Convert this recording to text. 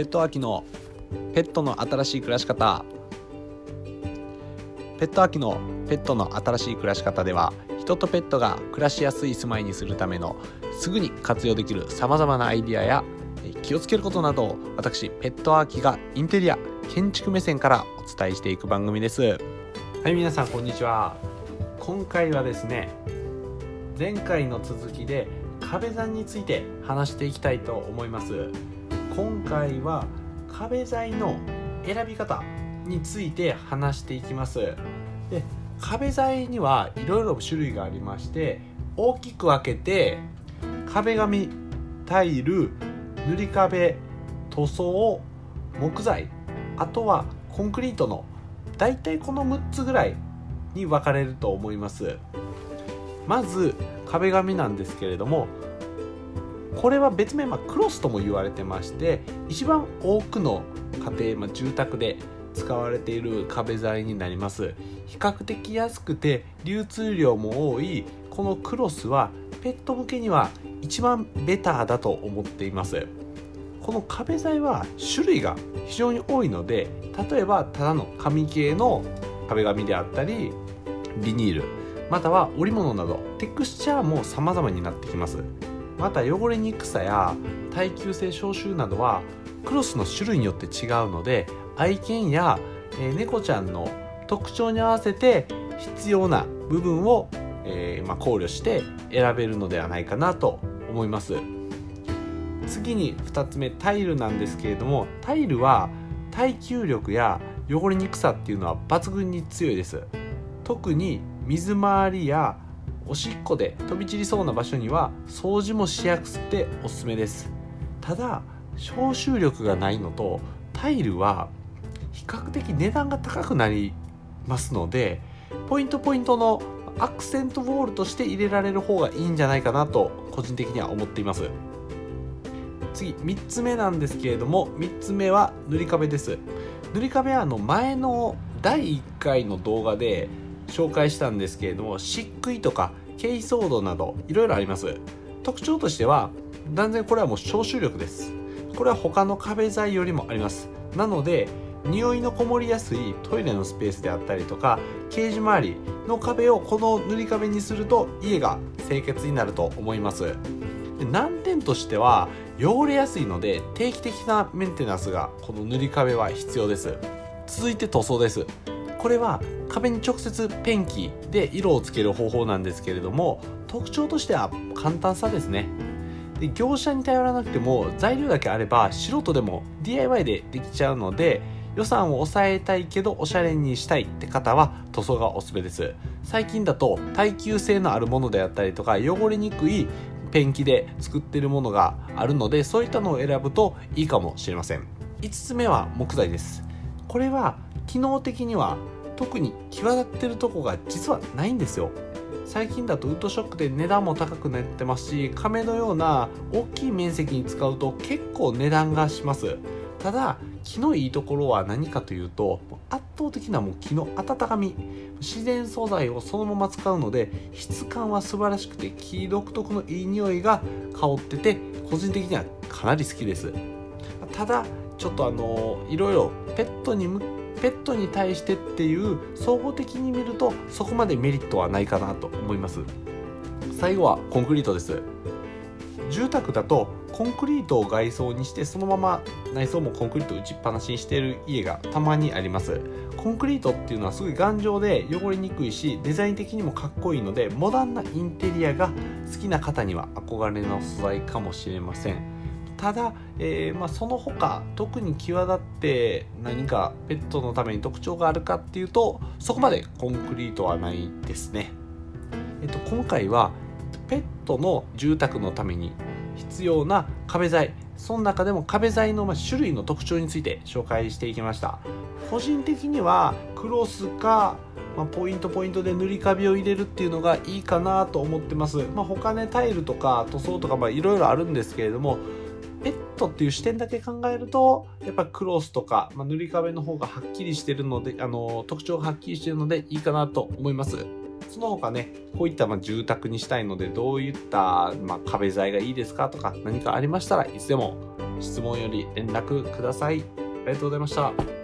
ペット秋のペットの新しい暮らし方ペット秋のペットの新しい暮らし方では人とペットが暮らしやすい住まいにするためのすぐに活用できるさまざまなアイディアや気をつけることなどを私ペットアーキがインテリア建築目線からお伝えしていく番組です。はい皆さんこんにちは。今回はですね前回の続きで壁材について話していきたいと思います。今回は壁材の選び方について話していきます。で壁材にはいろいろ種類がありまして大きく分けて壁紙タイル塗り壁塗装木材あとはコンクリートの大体この6つぐらいに分かれると思います。まず壁紙なんですけれどもこれは別名、まあ、クロスとも言われてまして一番多くの家庭、まあ、住宅で使われている壁材になります。比較的安くて流通量も多いこのクロスはペット向けには一番ベターだと思っています。この壁材は種類が非常に多いので例えばただの紙系の壁紙であったりビニールまたは織物などテクスチャーも様々になってきます。また汚れにくさや耐久性消臭などはクロスの種類によって違うので愛犬や、え、猫ちゃんの特徴に合わせて必要な部分を、えー、まあ、考慮して選べるのではないかなと思います。次に2つ目タイルなんですけれどもタイルは耐久力や汚れにくさっていうのは抜群に強いです。特に水回りやおしっこで飛び散りそうな場所には掃除もしやすくておすすめです。ただ消臭力がないのとタイルは比較的値段が高くなりますのでポイントポイントのアクセントウォールとして入れられる方がいいんじゃないかなと個人的には思っています。次3つ目なんですけれども3つ目は塗り壁です。塗り壁はあの前の第1回の動画で紹介したんですけれども漆喰とか珪藻土などいろいろあります。特徴としては断然これはもう消臭力です。これは他の壁材よりもあります。なので匂いのこもりやすいトイレのスペースであったりとかケージ周りの壁をこの塗り壁にすると家が清潔になると思います。難点としては汚れやすいので定期的なメンテナンスがこの塗り壁は必要です。続いて塗装です。これは壁に直接ペンキで色をつける方法なんですけれども特徴としては簡単さですね。で業者に頼らなくても材料だけあれば素人でも DIY でできちゃうので予算を抑えたいけどおしゃれにしたいって方は塗装がおすすめです。最近だと耐久性のあるものであったりとか汚れにくいペンキで作ってるものがあるのでそういったのを選ぶといいかもしれません。5つ目は木材です。これは機能的には特に際立ってるとこが実はないんですよ。最近だとウッドショックで値段も高くなってますし亀のような大きい面積に使うと結構値段がします。ただ木のいいところは何かというと圧倒的なもう木の温かみ。自然素材をそのまま使うので質感は素晴らしくて木独特のいい匂いが香ってて個人的にはかなり好きです。ただちょっとあのいろいろペットにペットに対してっていう総合的に見るとそこまでメリットはないかなと思います。最後はコンクリートです。住宅だとコンクリートを外装にしてそのまま内装もコンクリート打ちっぱなしにしている家がたまにあります。コンクリートっていうのはすごい頑丈で汚れにくいしデザイン的にもかっこいいのでモダンなインテリアが好きな方には憧れの素材かもしれません。ただ、えー、まあ、その他特に際立って何かペットのために特徴があるかっていうとそこまでコンクリートはないですね、えっと、今回はペットの住宅のために必要な壁材その中でも壁材の種類の特徴について紹介していきました。個人的にはクロスかまあ、ポイントポイントで塗り壁を入れるっていうのがいいかなと思ってます、まあ、他ねタイルとか塗装とかいろいろあるんですけれどもペットっていう視点だけ考えるとやっぱクロスとか、まあ、塗り壁の方がはっきりしてるのであの特徴がはっきりしてるのでいいかなと思いますその他ね、こういったま住宅にしたいので、どういったま壁材がいいですかとか何かありましたらいつでも質問より連絡ください。ありがとうございました。